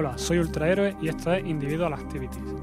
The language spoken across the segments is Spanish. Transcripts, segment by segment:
Hola, soy Ultrahéroe y esto es Individual Activities.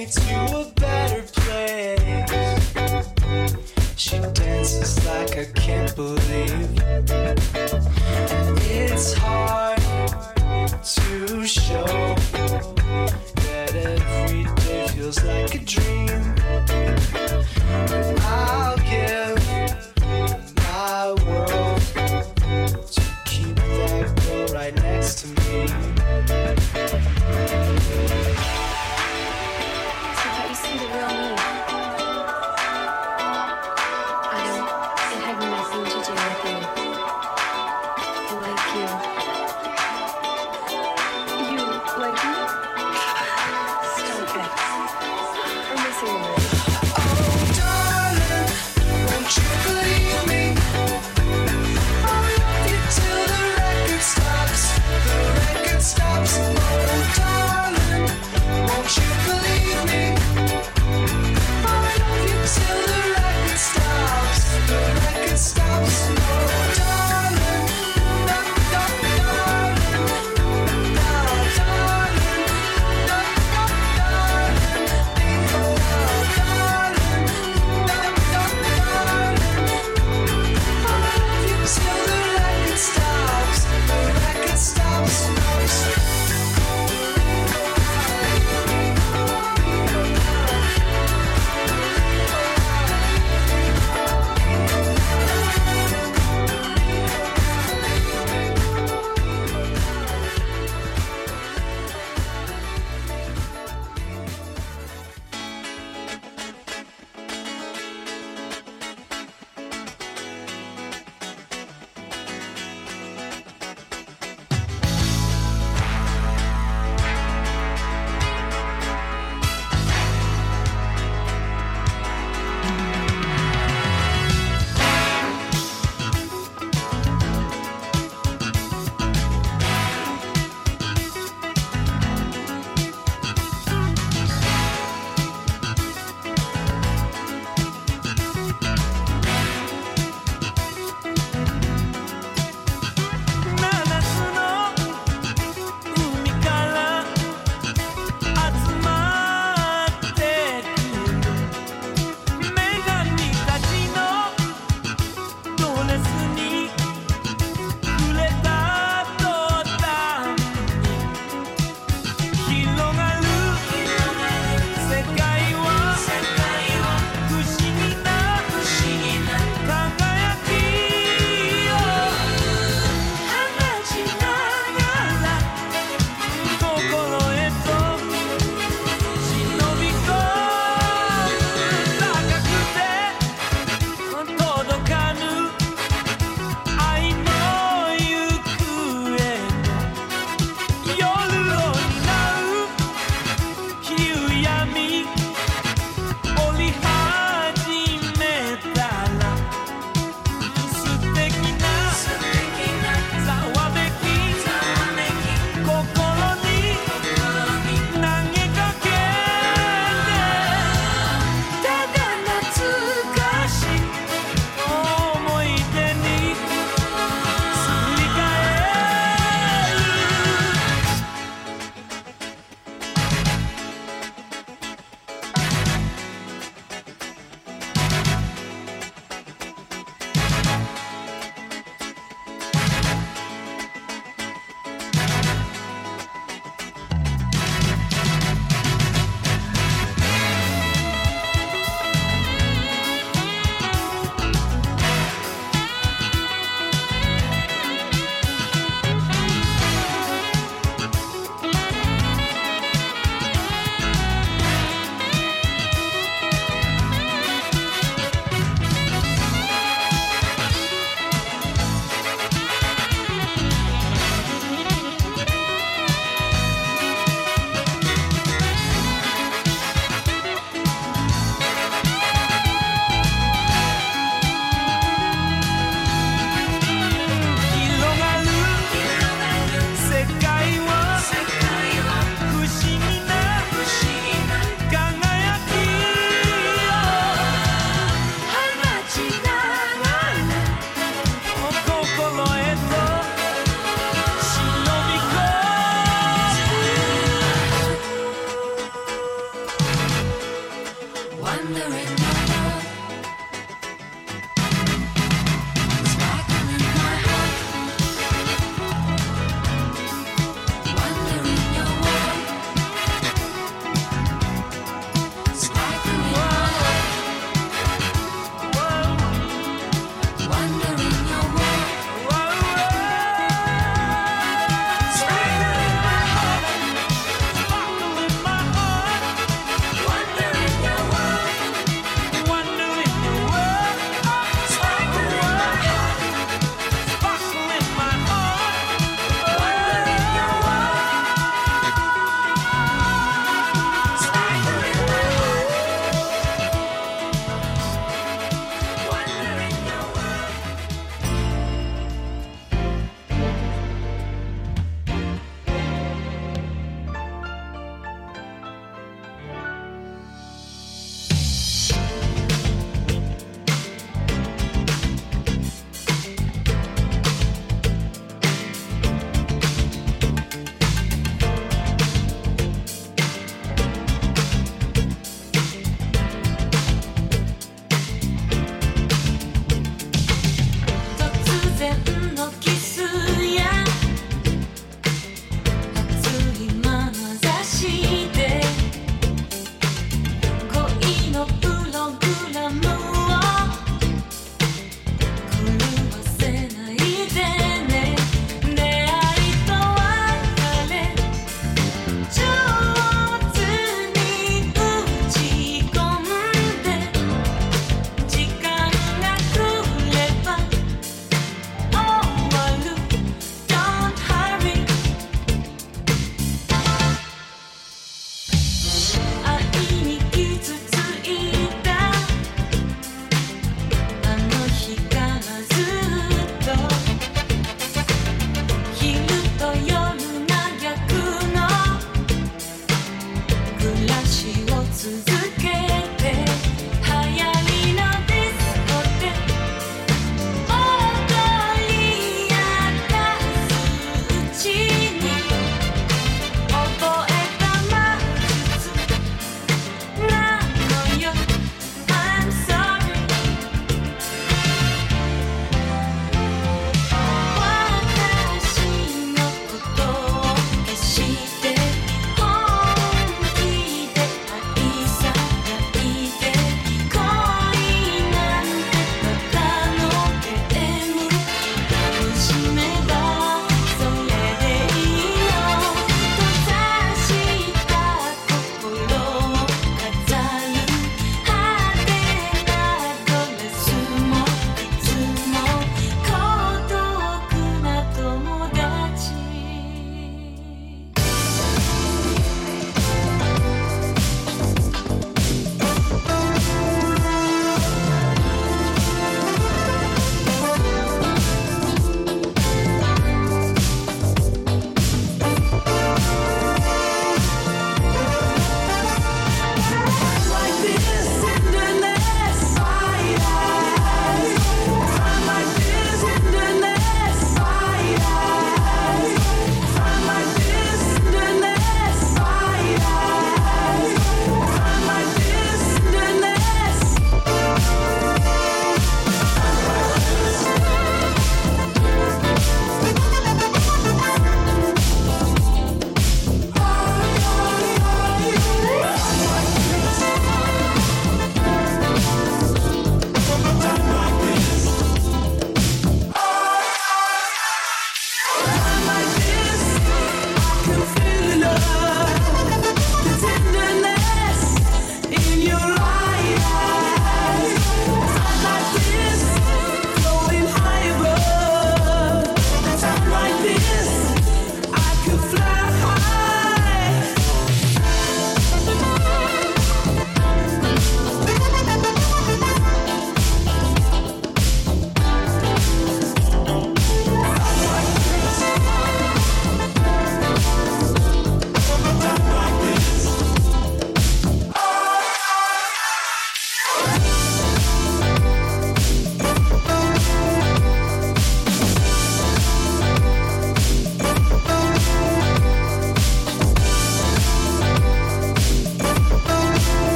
me to a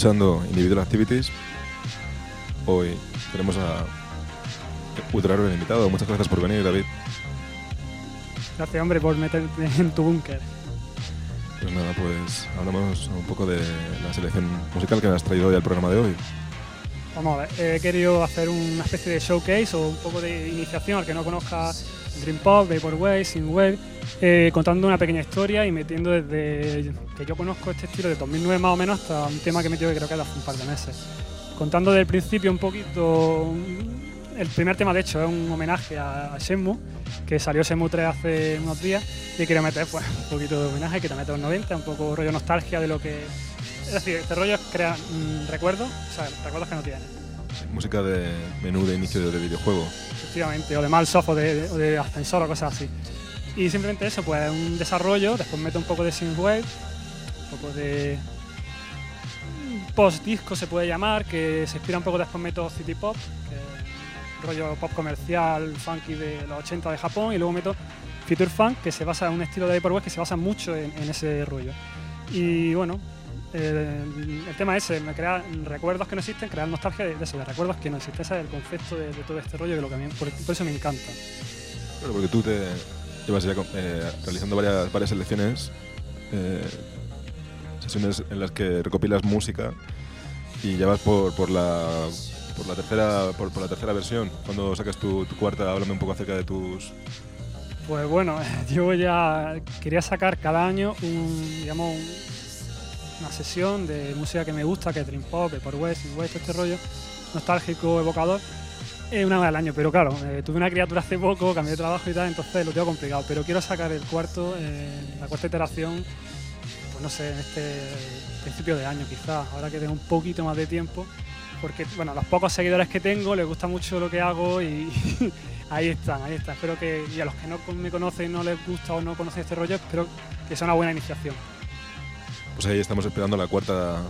Escuchando Individual Activities. Hoy tenemos a Ultra el invitado. Muchas gracias por venir, David. Gracias, hombre, por meterte en tu búnker. Pues nada, pues hablamos un poco de la selección musical que has traído hoy al programa de hoy. Vamos a ver, he querido hacer una especie de showcase o un poco de iniciación al que no conozca Dream Pop, Vaporwave, Synthwave, eh, contando una pequeña historia y metiendo desde que yo conozco este estilo de 2009 más o menos hasta un tema que he metido que creo que hace un par de meses. Contando desde el principio un poquito, el primer tema de hecho es un homenaje a, a Shenmue, que salió Shenmue 3 hace unos días y quiero meter pues, un poquito de homenaje que te mete los 90, un poco rollo nostalgia de lo que... Es decir, este rollo crea mm, recuerdos, o sea, recuerdos que no tienes. Música de menú de inicio de videojuego. efectivamente, o de mal software, de, de- o de ascensor o cosas así. Y simplemente eso, pues un desarrollo, después meto un poco de synthwave, un poco de post disco se puede llamar, que se inspira un poco después meto city pop, que es rollo pop comercial, funky de los 80 de Japón, y luego meto future funk, que se basa en un estilo de vaporwave que se basa mucho en, ese rollo. Y bueno, el, tema ese, me crea recuerdos que no existen, crear nostalgia de, de eso, recuerdos que no existen. Ese es el concepto de, todo este rollo, que lo que a mí, por, eso me encanta. Porque tú te llevas ya eh, realizando varias, varias selecciones, eh, sesiones en las que recopilas música y ya vas por, por la por la tercera por, por la tercera versión. Cuando sacas tu, cuarta, háblame un poco acerca de tus Pues bueno, yo ya quería sacar cada año un, digamos, un- una sesión de música que me gusta, que es Dream Pop, Vaporwave, Synthwave, todo este rollo, nostálgico, evocador, eh, una vez al año. Pero claro, eh, tuve una criatura hace poco, cambié de trabajo y tal, entonces lo tengo complicado. Pero quiero sacar el cuarto, eh, la cuarta iteración, pues no sé, en este principio de año quizás, ahora que tengo un poquito más de tiempo. Porque, bueno, los pocos seguidores que tengo les gusta mucho lo que hago y ahí están, ahí están. Espero que, y a los que no me conocen, no les gusta o no conocen este rollo, espero que sea una buena iniciación. Pues ahí estamos esperando la cuarta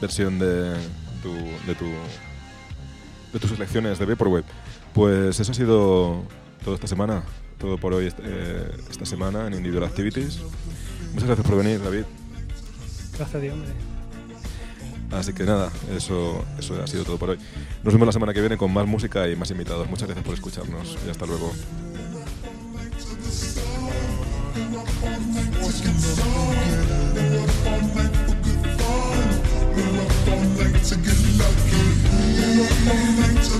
versión de tu, de tu de tus selecciones de Vaporwave. Pues eso ha sido todo esta semana, todo por hoy eh, esta semana en Individual Activities. Muchas gracias por venir, David. Gracias a Dios, hombre. Así que nada, eso, eso ha sido todo por hoy. Nos vemos la semana que viene con más música y más invitados. Muchas gracias por escucharnos y hasta luego. to get We're up all night to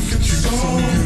get you gone.